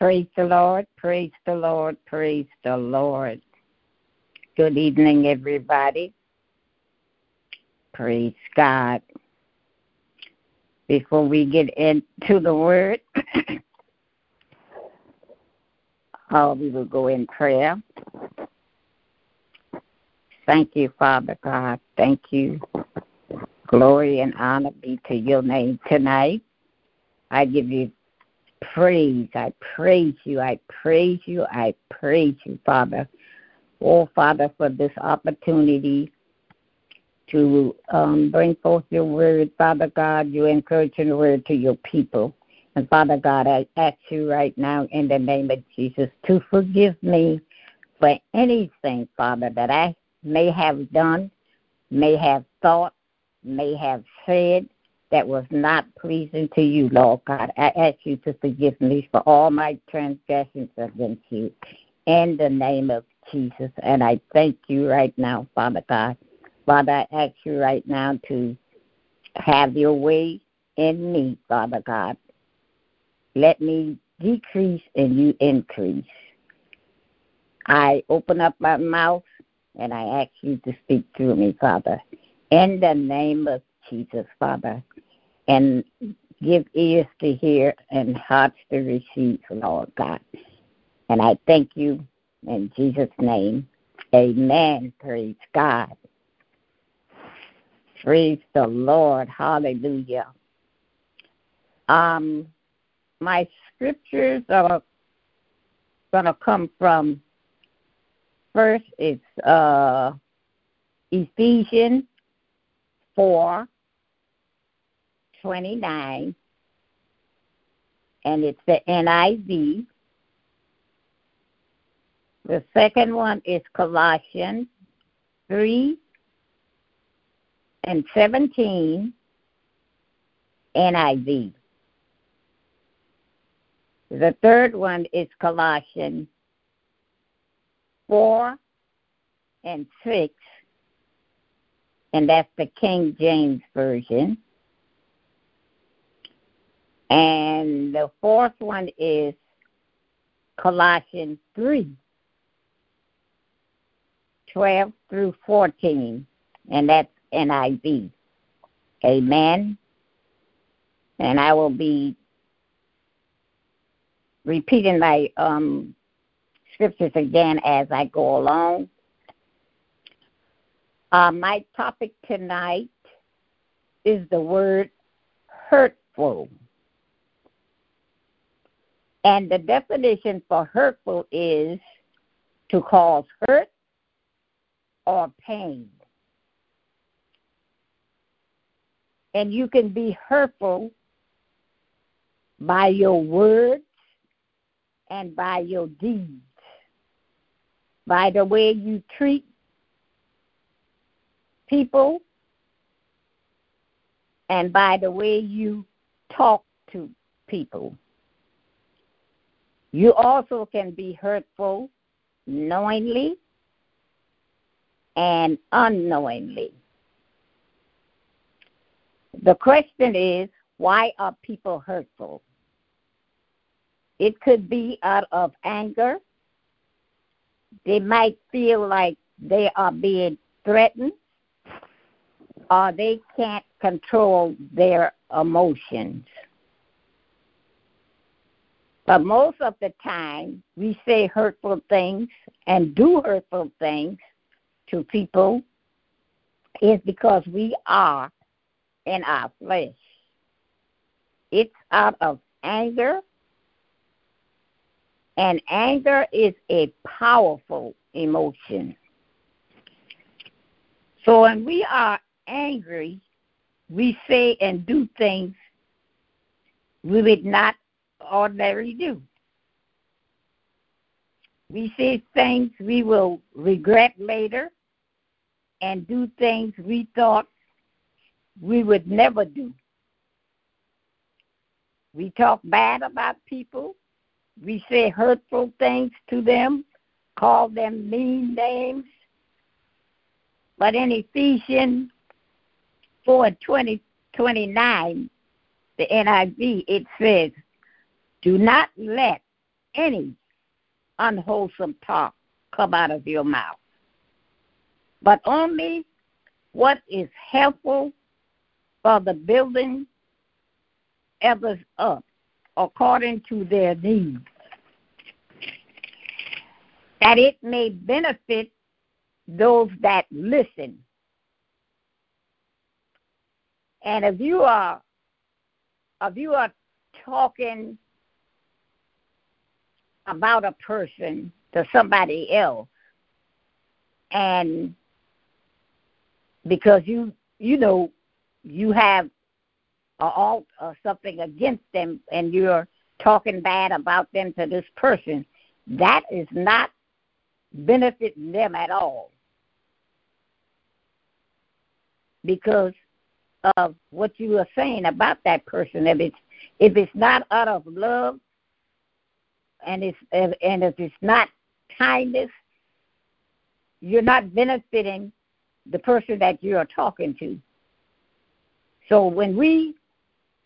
Praise the Lord, praise the Lord, praise the Lord. Good evening, everybody. Praise God. Before we get into the word, uh, we will go in prayer. Thank you, Father God. Thank you. Glory and honor be to your name tonight. I give you praise. I praise you. I praise you. I praise you, Father. Oh, Father, for this opportunity to um, bring forth your word, Father God, your encouraging word to your people. And Father God, I ask you right now in the name of Jesus to forgive me for anything, Father, that I may have done, may have thought, may have said, that was not pleasing to you, Lord God. I ask you to forgive me for all my transgressions against you in the name of Jesus. And I thank you right now, Father God. Father, I ask you right now to have your way in me, Father God. Let me decrease and you increase. I open up my mouth and I ask you to speak through me, Father. In the name of Jesus, Father and give ears to hear and hearts to receive, Lord God. And I thank you in Jesus' name. Amen. Praise God. Praise the Lord. Hallelujah. Um, my scriptures are going to come from first it's uh, Ephesians 4 29, and it's the NIV. The second one is Colossians 3 and 17, NIV. The third one is Colossians 4 and 6, and that's the King James Version. And the fourth one is Colossians 3 12 through 14, and that's NIV. Amen. And I will be repeating my um, scriptures again as I go along. Uh, my topic tonight is the word hurtful. And the definition for hurtful is to cause hurt or pain. And you can be hurtful by your words and by your deeds, by the way you treat people and by the way you talk to people. You also can be hurtful knowingly and unknowingly. The question is why are people hurtful? It could be out of anger. They might feel like they are being threatened or they can't control their emotions. But most of the time, we say hurtful things and do hurtful things to people is because we are in our flesh. It's out of anger, and anger is a powerful emotion. So when we are angry, we say and do things we would not ordinarily do. We say things we will regret later and do things we thought we would never do. We talk bad about people. We say hurtful things to them, call them mean names. But in Ephesians 4 20, 29, the NIV, it says, do not let any unwholesome talk come out of your mouth, but only what is helpful for the building others up according to their needs, that it may benefit those that listen. And if you are if you are talking about a person to somebody else. And because you you know you have a alt or something against them and you're talking bad about them to this person that is not benefiting them at all. Because of what you are saying about that person if it's if it's not out of love and it's and if it's not kindness you're not benefiting the person that you are talking to so when we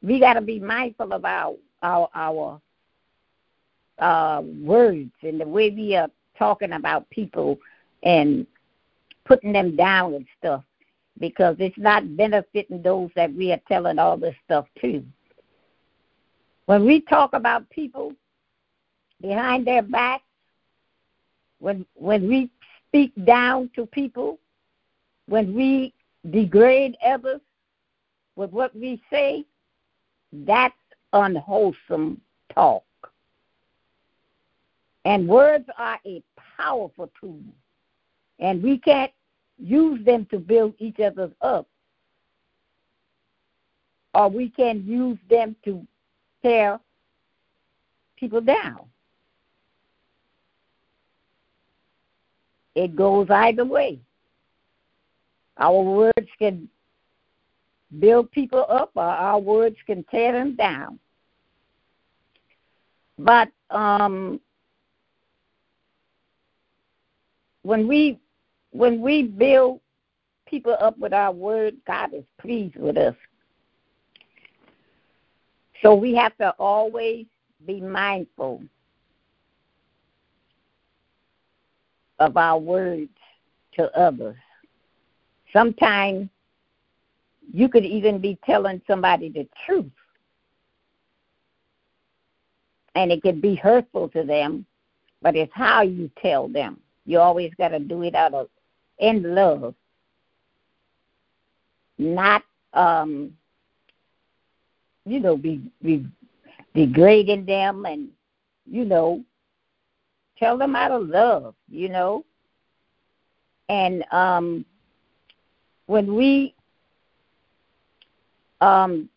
we got to be mindful of our our our uh, words and the way we are talking about people and putting them down and stuff because it's not benefiting those that we are telling all this stuff to. When we talk about people behind their back, when when we speak down to people, when we degrade others with what we say, that's unwholesome talk. And words are a powerful tool. And we can't use them to build each other up. Or we can use them to tear people down. It goes either way. Our words can build people up or our words can tear them down. But um, when we when we build people up with our word, God is pleased with us. So we have to always be mindful of our words to others. Sometimes you could even be telling somebody the truth, and it could be hurtful to them, but it's how you tell them. You always got to do it out of in love, not um, you know, be, be degrading them and you know, tell them out of love, you know. And um, when we um,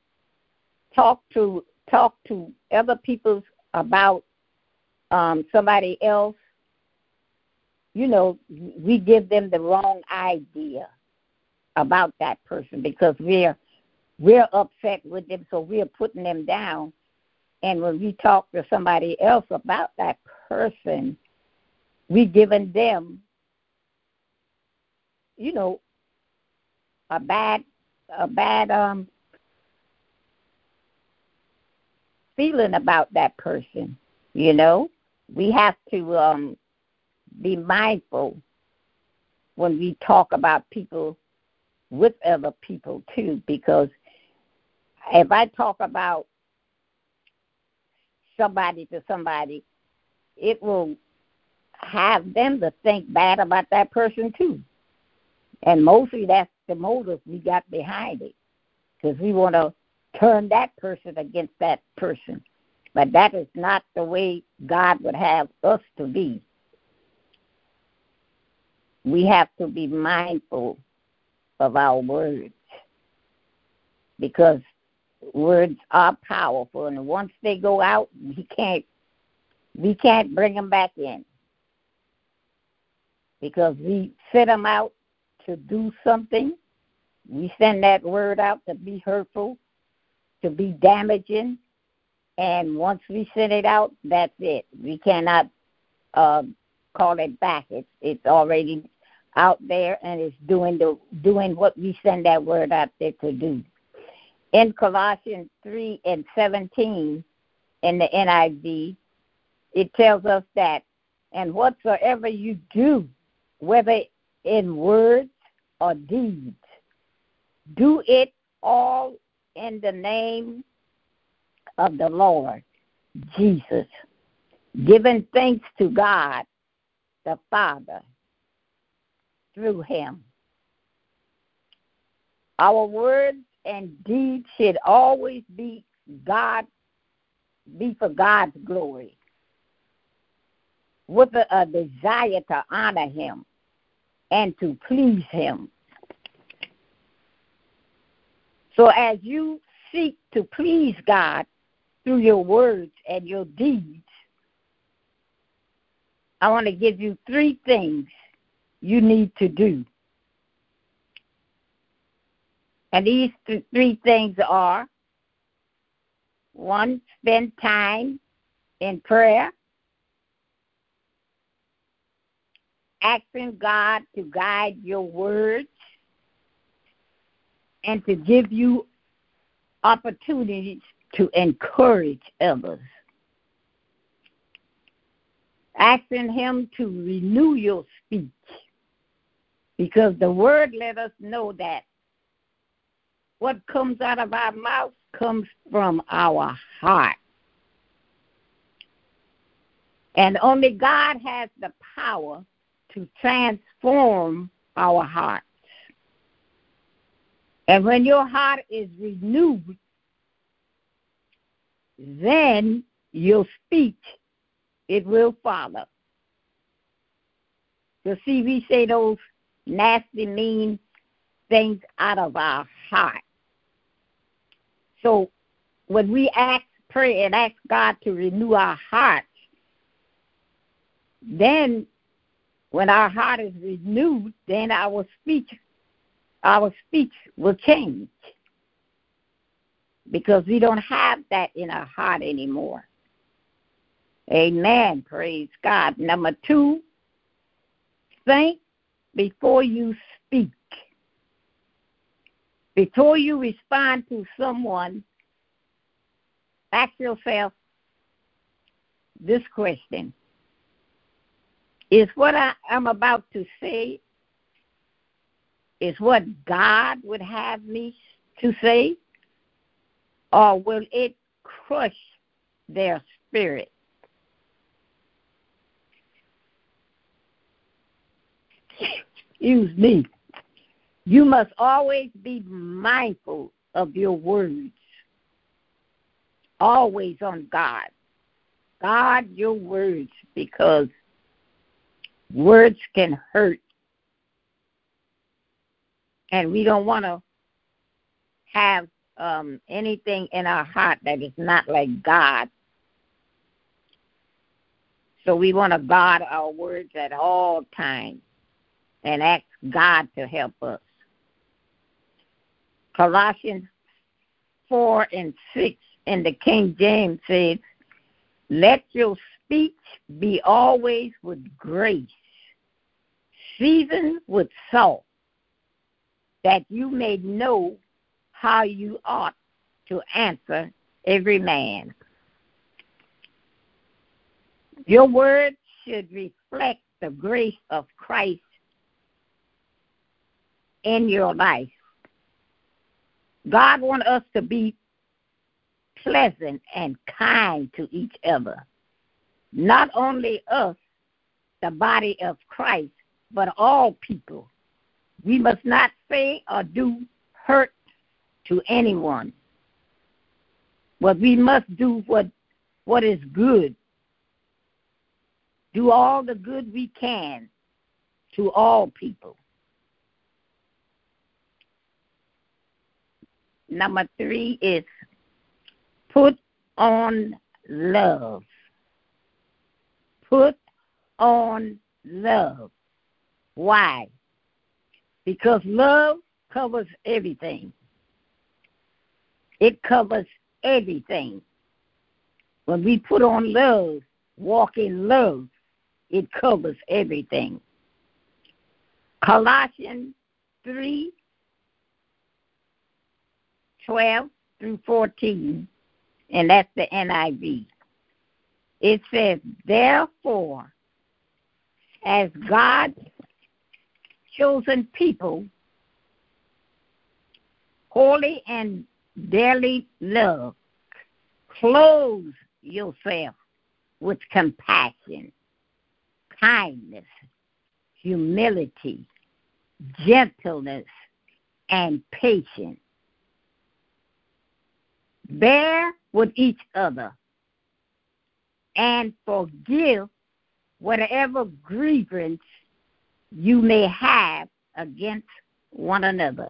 talk to talk to other people about um, somebody else, you know, we give them the wrong idea about that person because we're we're upset with them, so we're putting them down. And when we talk to somebody else about that person, we giving them, you know, a bad a bad um feeling about that person. You know, we have to um, be mindful when we talk about people with other people too, because if I talk about somebody to somebody, it will have them to think bad about that person too. And mostly that's the motive we got behind it, because we want to turn that person against that person. But that is not the way God would have us to be. We have to be mindful of our words because words are powerful and once they go out we can't we can't bring them back in because we send them out to do something we send that word out to be hurtful to be damaging. And once we send it out, that's it. We cannot uh, call it back. It's it's already out there and it's doing the doing what we send that word out there to do. In Colossians three and seventeen in the NIV, it tells us that, and whatsoever you do, whether in words or deeds, do it all in the name of the Lord Jesus, giving thanks to God the Father through him. Our words and deeds should always be God be for God's glory. With a, a desire to honor him and to please him. So as you seek to please God through your words and your deeds, I want to give you three things you need to do. And these th- three things are one, spend time in prayer, asking God to guide your words, and to give you opportunities to encourage others. Asking Him to renew your speech because the Word let us know that what comes out of our mouth comes from our heart. And only God has the power to transform our heart. And when your heart is renewed, then your speech it will follow. You see, we say those nasty, mean things out of our heart. So when we ask, pray, and ask God to renew our hearts, then when our heart is renewed, then our speech our speech will change because we don't have that in our heart anymore. Amen. Praise God. Number two, think before you speak. Before you respond to someone, ask yourself this question Is what I, am about to say is what God would have me to say, or will it crush their spirit? Excuse me. You must always be mindful of your words, always on God. God, your words, because words can hurt and we don't want to have um, anything in our heart that is not like God. So we want to guard our words at all times and ask God to help us. Colossians 4 and 6 in the King James says, Let your speech be always with grace, seasoned with salt that you may know how you ought to answer every man. Your words should reflect the grace of Christ in your life. God wants us to be pleasant and kind to each other. Not only us, the body of Christ, but all people. We must not say or do hurt to anyone. But we must do what what is good. Do all the good we can to all people. Number three is put on love. Put on love. Why? because love covers everything. It covers everything. When we put on love, walk in love, it covers everything. Colossians 3 12 through 14, and that's the NIV. it says, Therefore, as God's chosen people, holy and dearly loved, clothe yourself with compassion, kindness, humility, gentleness, and patience. Bear with each other and forgive whatever grievance you may have against one another.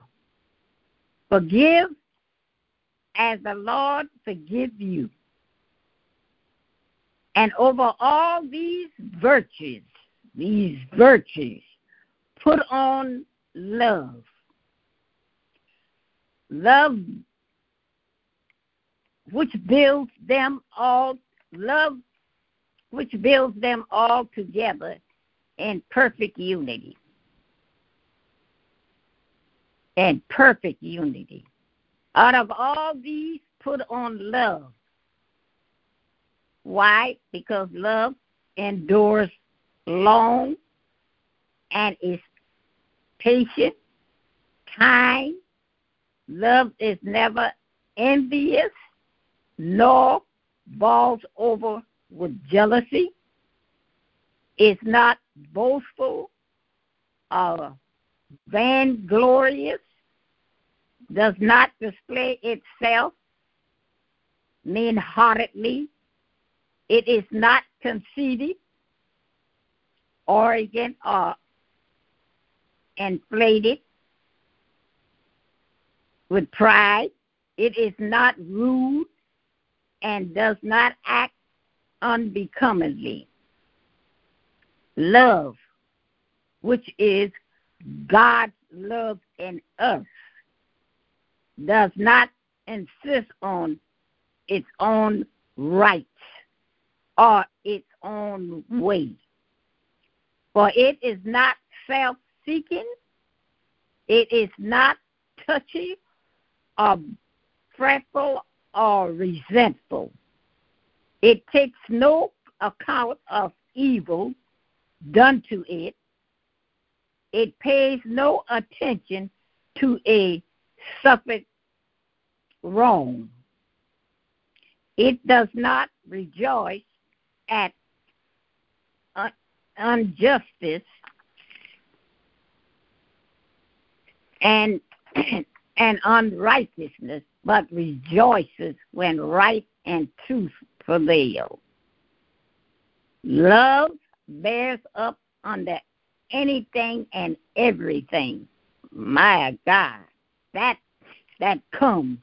Forgive as the Lord forgive you. And over all these virtues, these virtues, put on love. Love which builds them all, love which builds them all together in perfect unity. In perfect unity. Out of all these, put on love. Why? Because love endures long and is patient, kind. Love is never envious, nor balls over with jealousy, is not boastful or vainglorious, does not display itself mean heartedly, it is not conceited, or inflated with pride. It is not rude and does not act unbecomingly. Love, which is God's love in us, does not insist on its own rights or its own way. For it is not self seeking, it is not touchy or fretful or resentful. It takes no account of evil done to it. It pays no attention to a suffered wrong. It does not rejoice at injustice and and unrighteousness, but rejoices when right and truth prevail. Love bears up under anything and everything. My God, that that comes.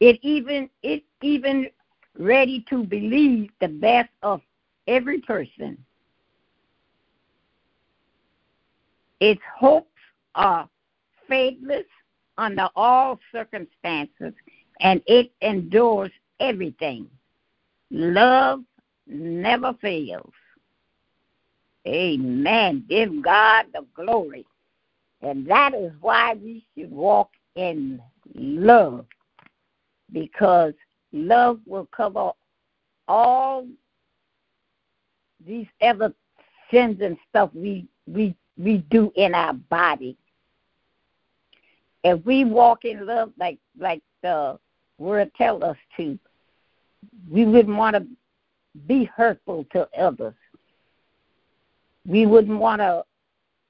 It even it even ready to believe the best of every person. Its hopes are faithless under all circumstances, and it endures everything. Love never fails. Amen. Give God the glory. And that is why we should walk in love. Because love will cover all these other sins and stuff we we we do in our body. If we walk in love like like the word tells us to, we wouldn't want to be hurtful to others. We wouldn't want to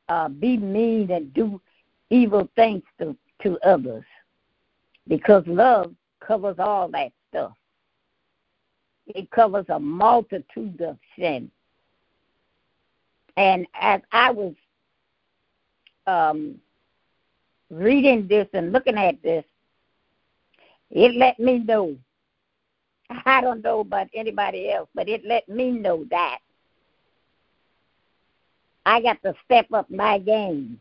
uh, be mean and do evil things to, to others because love covers all that stuff. It covers a multitude of sin. And as I was um, reading this and looking at this, it let me know. I don't know about anybody else, but it let me know that I got to step up my game.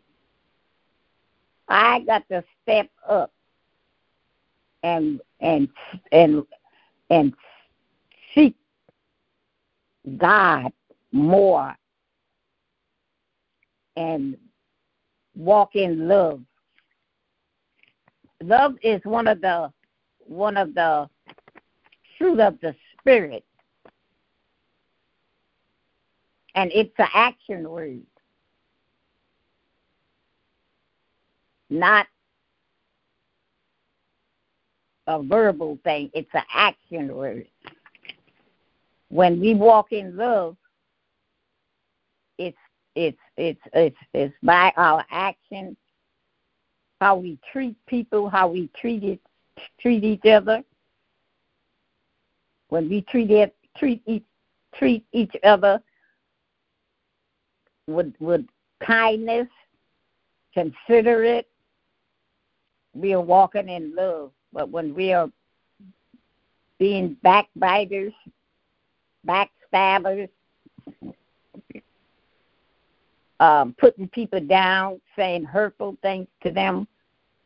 I got to step up and and and and seek God more and walk in love. Love is one of the one of the fruit of the spirit. And it's an action word, not a verbal thing. It's an action word. When we walk in love, it's it's it's it's it's by our action, how we treat people, how we treat it, treat each other. When we treat it, treat each treat each other with with kindness, considerate, we are walking in love. But when we are being backbiters, backstabbers, um, putting people down, saying hurtful things to them,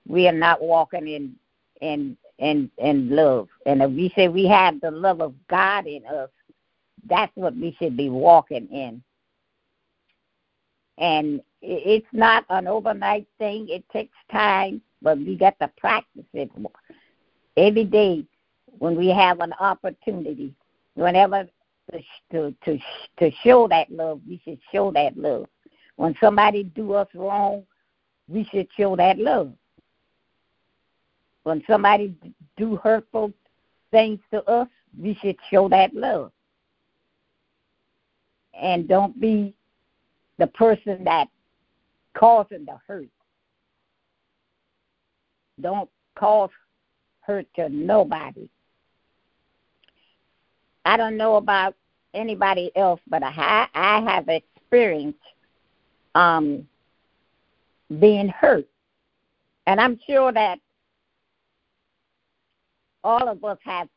we are not walking in in in in love. And if we say we have the love of God in us, that's what we should be walking in. And it's not an overnight thing. It takes time, but we got to practice it every day when we have an opportunity. Whenever to to to, to show that love, we should show that love. When somebody do us wrong, we should show that love. When somebody do hurtful things to us, we should show that love. And don't be the person that causing the hurt. Don't cause hurt to nobody. I don't know about anybody else, but I, I have experienced um, being hurt. And I'm sure that all of us have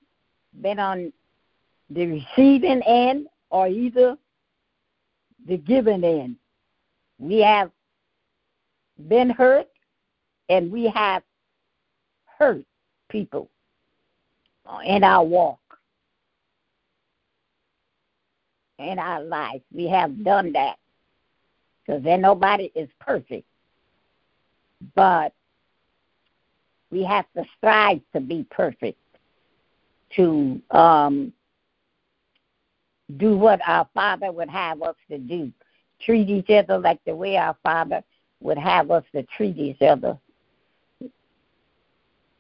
been on the receiving end or either the giving end. We have been hurt and we have hurt people in our walk, in our life. We have done that because then nobody is perfect. But we have to strive to be perfect, to um, do what our Father would have us to do, treat each other like the way our Father would have us to treat each other.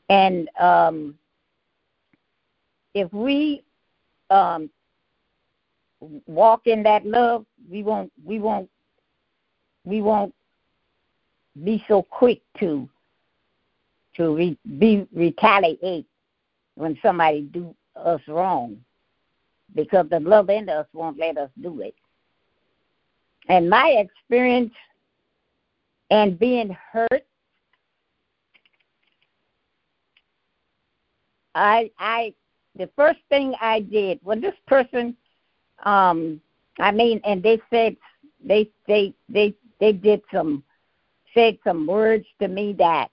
And um, if we um, walk in that love, we won't we won't we won't be so quick to to re, be retaliate when somebody do us wrong because the love in us won't let us do it. And my experience and being hurt, I I the first thing I did when this person um I mean and they said they they they they did some said some words to me that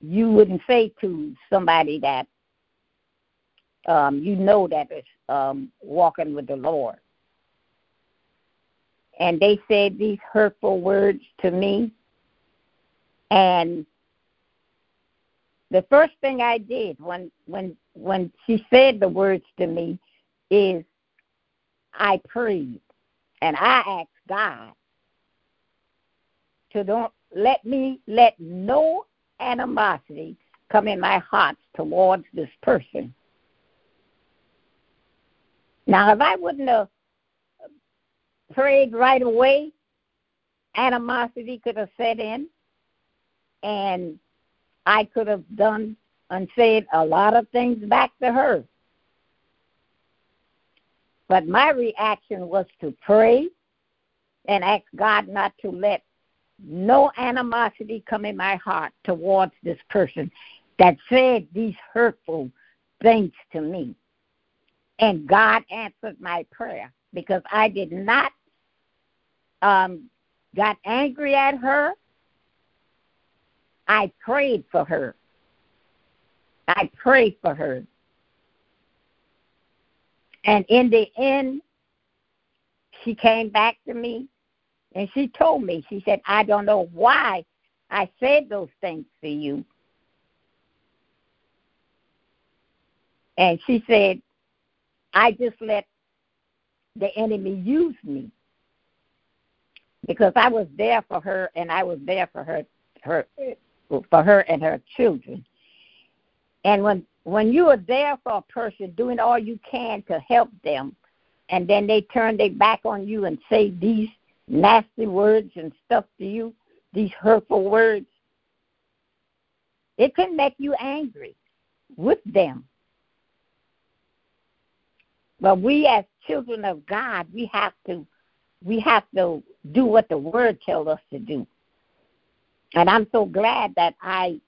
you wouldn't say to somebody that um, you know that is um, walking with the Lord. And they said these hurtful words to me. And the first thing I did when when when she said the words to me is I prayed and I asked God to don't let me let no animosity come in my heart towards this person. Now, if I wouldn't have prayed right away, animosity could have set in, and I could have done and said a lot of things back to her. But my reaction was to pray and ask God not to let no animosity come in my heart towards this person that said these hurtful things to me. And God answered my prayer because I did not um, got angry at her. I prayed for her. I prayed for her. And in the end, she came back to me and she told me, she said, I don't know why I said those things to you. And she said, I just let the enemy use me because I was there for her and I was there for her her for her and her children. And when when you are there for a person doing all you can to help them and then they turn their back on you and say these nasty words and stuff to you, these hurtful words, it can make you angry with them. But we as children of God, we have to we have to do what the word tells us to do. And I'm so glad that I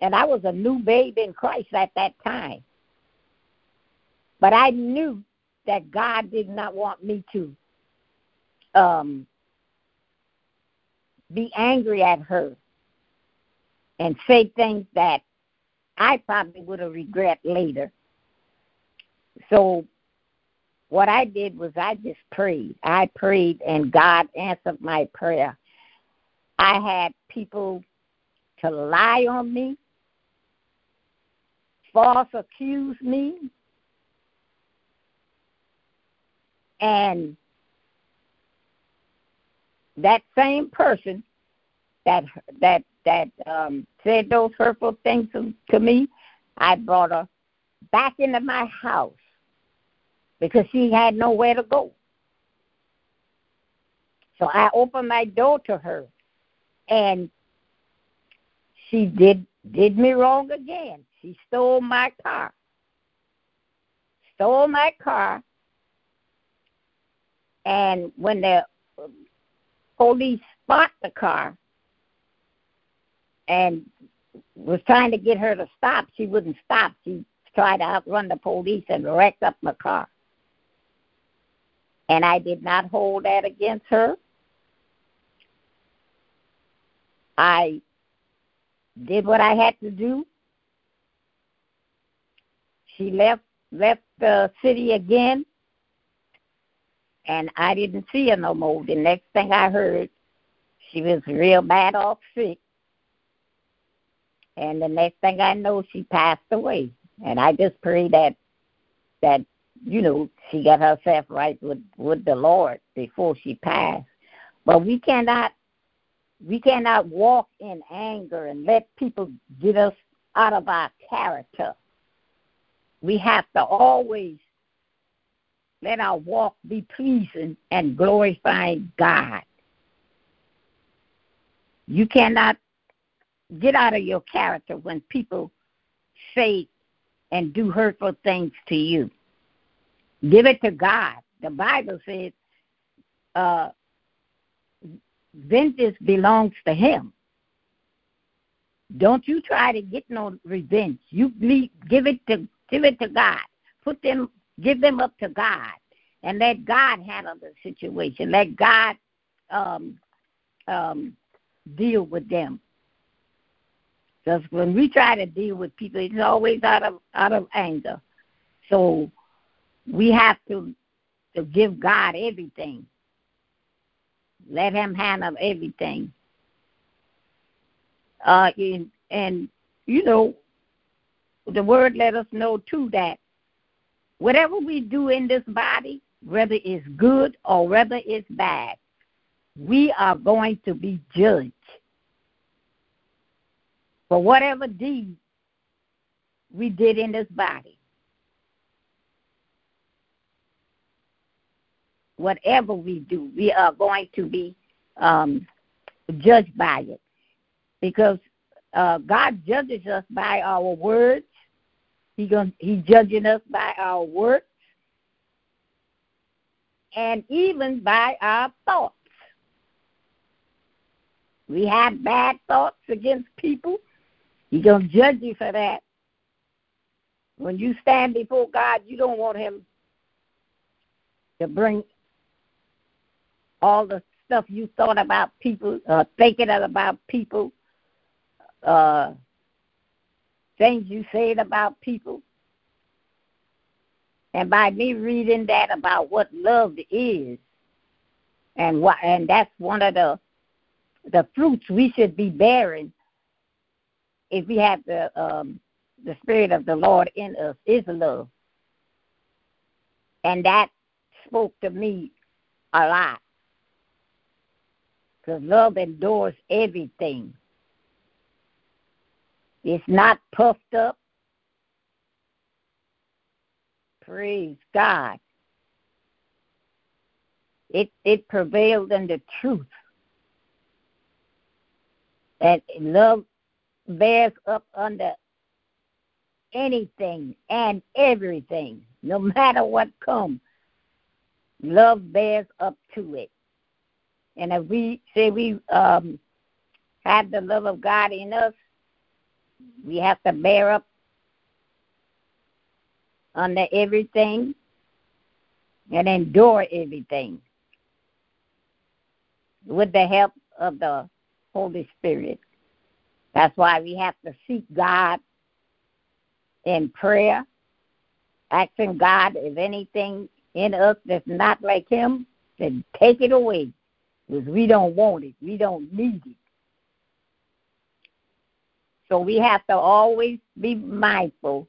and I was a new babe in Christ at that time. But I knew that God did not want me to um, be angry at her and say things that I probably would have regret later. So what I did was I just prayed. I prayed and God answered my prayer. I had people to lie on me, false accuse me, and that same person that that that um, said those hurtful things to, to me, I brought her back into my house because she had nowhere to go. So I opened my door to her, and she did did me wrong again. She stole my car. Stole my car. And when the police spot the car and was trying to get her to stop, she wouldn't stop. She tried to outrun the police and wrecked up my car. And I did not hold that against her. I did what I had to do. She left left the city again, and I didn't see her no more. The next thing I heard, she was real bad off sick, and the next thing I know, she passed away. And I just pray that that you know, she got herself right with with the Lord before she passed. But we cannot we cannot walk in anger and let people get us out of our character. We have to always let our walk be pleasing and glorifying God. You cannot get out of your character when people say and do hurtful things to you. Give it to God. The Bible says uh, vengeance belongs to Him. Don't you try to get no revenge. You give it to give it to God. Put them, give them up to God, and let God handle the situation. Let God um, um, deal with them. Because when we try to deal with people, it's always out of out of anger. So we have to to give God everything. Let Him handle everything. Uh, and, and you know, the Word let us know too that whatever we do in this body, whether it's good or whether it's bad, we are going to be judged for whatever deed we did in this body. whatever we do, we are going to be um, judged by it. Because uh, God judges us by our words. He going He's judging us by our works, and even by our thoughts. We have bad thoughts against people. He's going to judge you for that. When you stand before God, you don't want Him to bring all the stuff you thought about people, uh, thinking about people, uh, things you said about people. And by me reading that about what love is, and what, and that's one of the the fruits we should be bearing if we have the um, the spirit of the Lord in us is love, and that spoke to me a lot. Because love endures everything. It's not puffed up. Praise God. It it prevailed in the truth. And love bears up under anything and everything, no matter what comes. Love bears up to it. And if we say we um, have the love of God in us, we have to bear up under everything and endure everything with the help of the Holy Spirit. That's why we have to seek God in prayer, asking God if anything in us that's not like Him, then take it away because we don't want it. We don't need it. So we have to always be mindful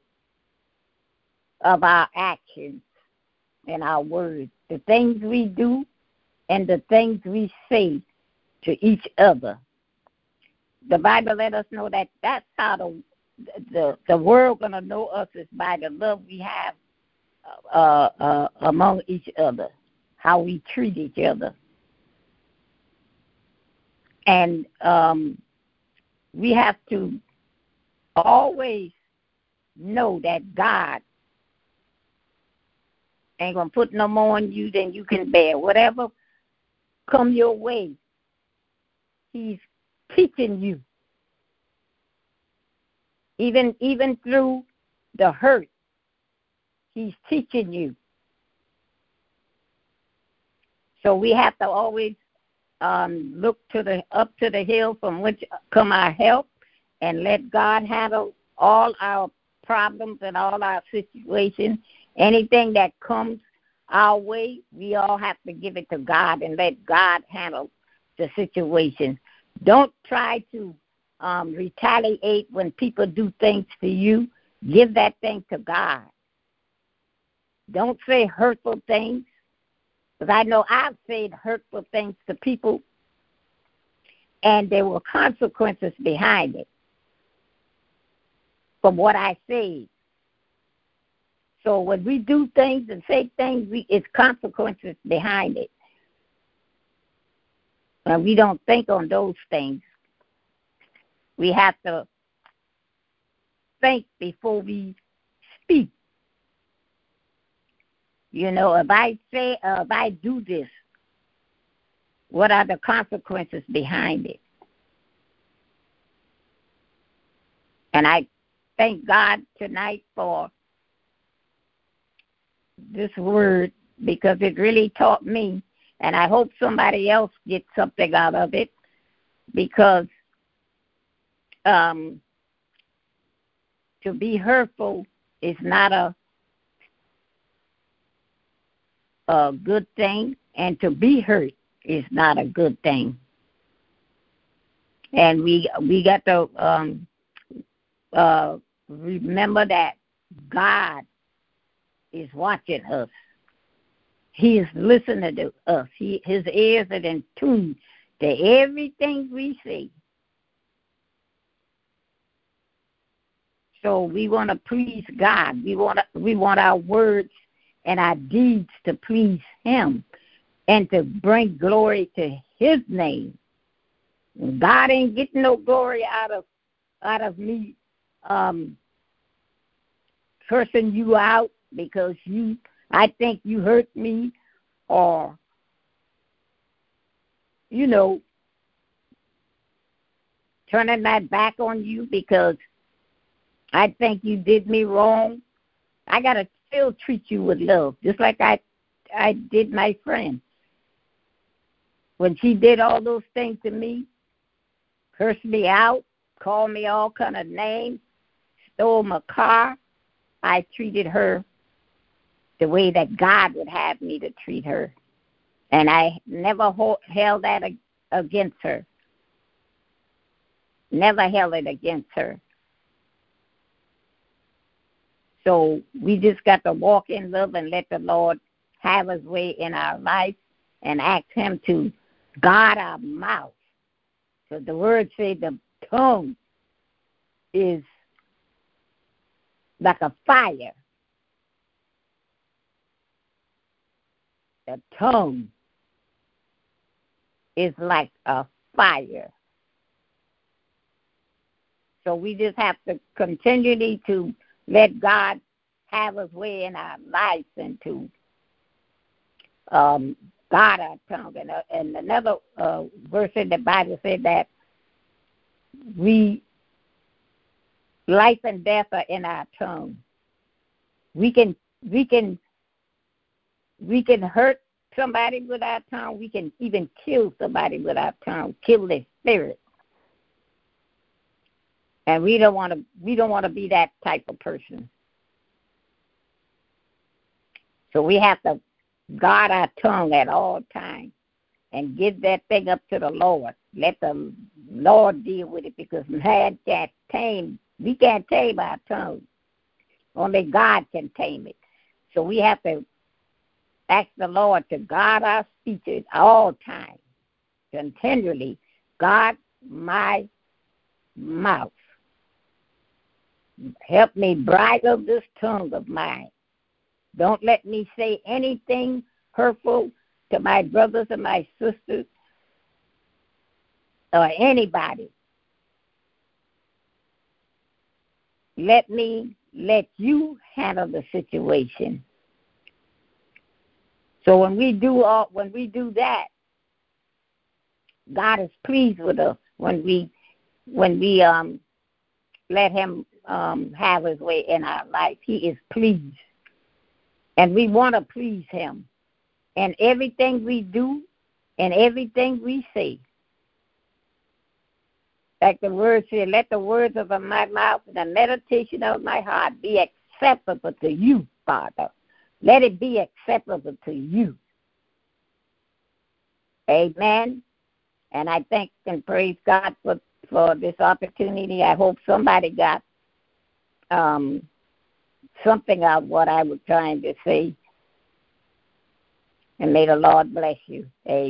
of our actions and our words, the things we do and the things we say to each other. The Bible let us know that that's how the the the world gonna know us is by the love we have uh, uh, among each other, how we treat each other, and um, we have to always know that God ain't gonna put no more on you than you can bear. Whatever come your way, He's teaching you. Even even through the hurt, He's teaching you. So we have to always um, look to the up to the hill from which come our help, and let God handle all our problems and all our situations. Anything that comes our way, we all have to give it to God and let God handle the situation. Don't try to um, retaliate when people do things to you. Give that thing to God. Don't say hurtful things. Because I know I've said hurtful things to people, and there were consequences behind it from what I said. So when we do things and say things, we, it's consequences behind it. And we don't think on those things. We have to think before we speak. You know, if I say, uh, if I do this, what are the consequences behind it? And I thank God tonight for this word because it really taught me, and I hope somebody else gets something out of it because um, to be hurtful is not a a good thing, and to be hurt is not a good thing. And we we got to um, uh, remember that God is watching us. He is listening to us. He, his ears are in tune to everything we say. So we want to please God. We want we want our words and our deeds to please Him and to bring glory to His name. God ain't getting no glory out of out of me um, cursing you out because you I think you hurt me or you know turning my back on you because I think you did me wrong. I gotta still treat you with love, just like I I did my friend. When she did all those things to me, cursed me out, called me all kind of names, stole my car, I treated her the way that God would have me to treat her. And I never held that against her. Never held it against her. So we just got to walk in love and let the Lord have his way in our life and ask him to guard our mouth. So the word say the tongue is like a fire. The tongue is like a fire. So we just have to continually to let God have his way in our lives and to um, guard our tongue. And, uh, and another uh, verse in the Bible said that we life and death are in our tongue. We can we can we can hurt somebody with our tongue. We can even kill somebody with our tongue, kill their spirit. And we don't want to we don't want to be that type of person. So we have to guard our tongue at all times and give that thing up to the Lord. Let the Lord deal with it because man can't tame we can't tame our tongue. Only God can tame it. So we have to ask the Lord to guard our speech all times, continually. Guard my mouth. Help me bridle this tongue of mine. Don't let me say anything hurtful to my brothers and my sisters or anybody. Let me let you handle the situation. So when we do all when we do that, God is pleased with us when we when we um let him um have his way in our life. He is pleased. And we want to please him. And everything we do and everything we say. Like the word said, let the words of my mouth and the meditation of my heart be acceptable to you, Father. Let it be acceptable to you. Amen. And I thank and praise God for, for this opportunity. I hope somebody got um, something of what I was trying to say. And may the Lord bless you. Amen.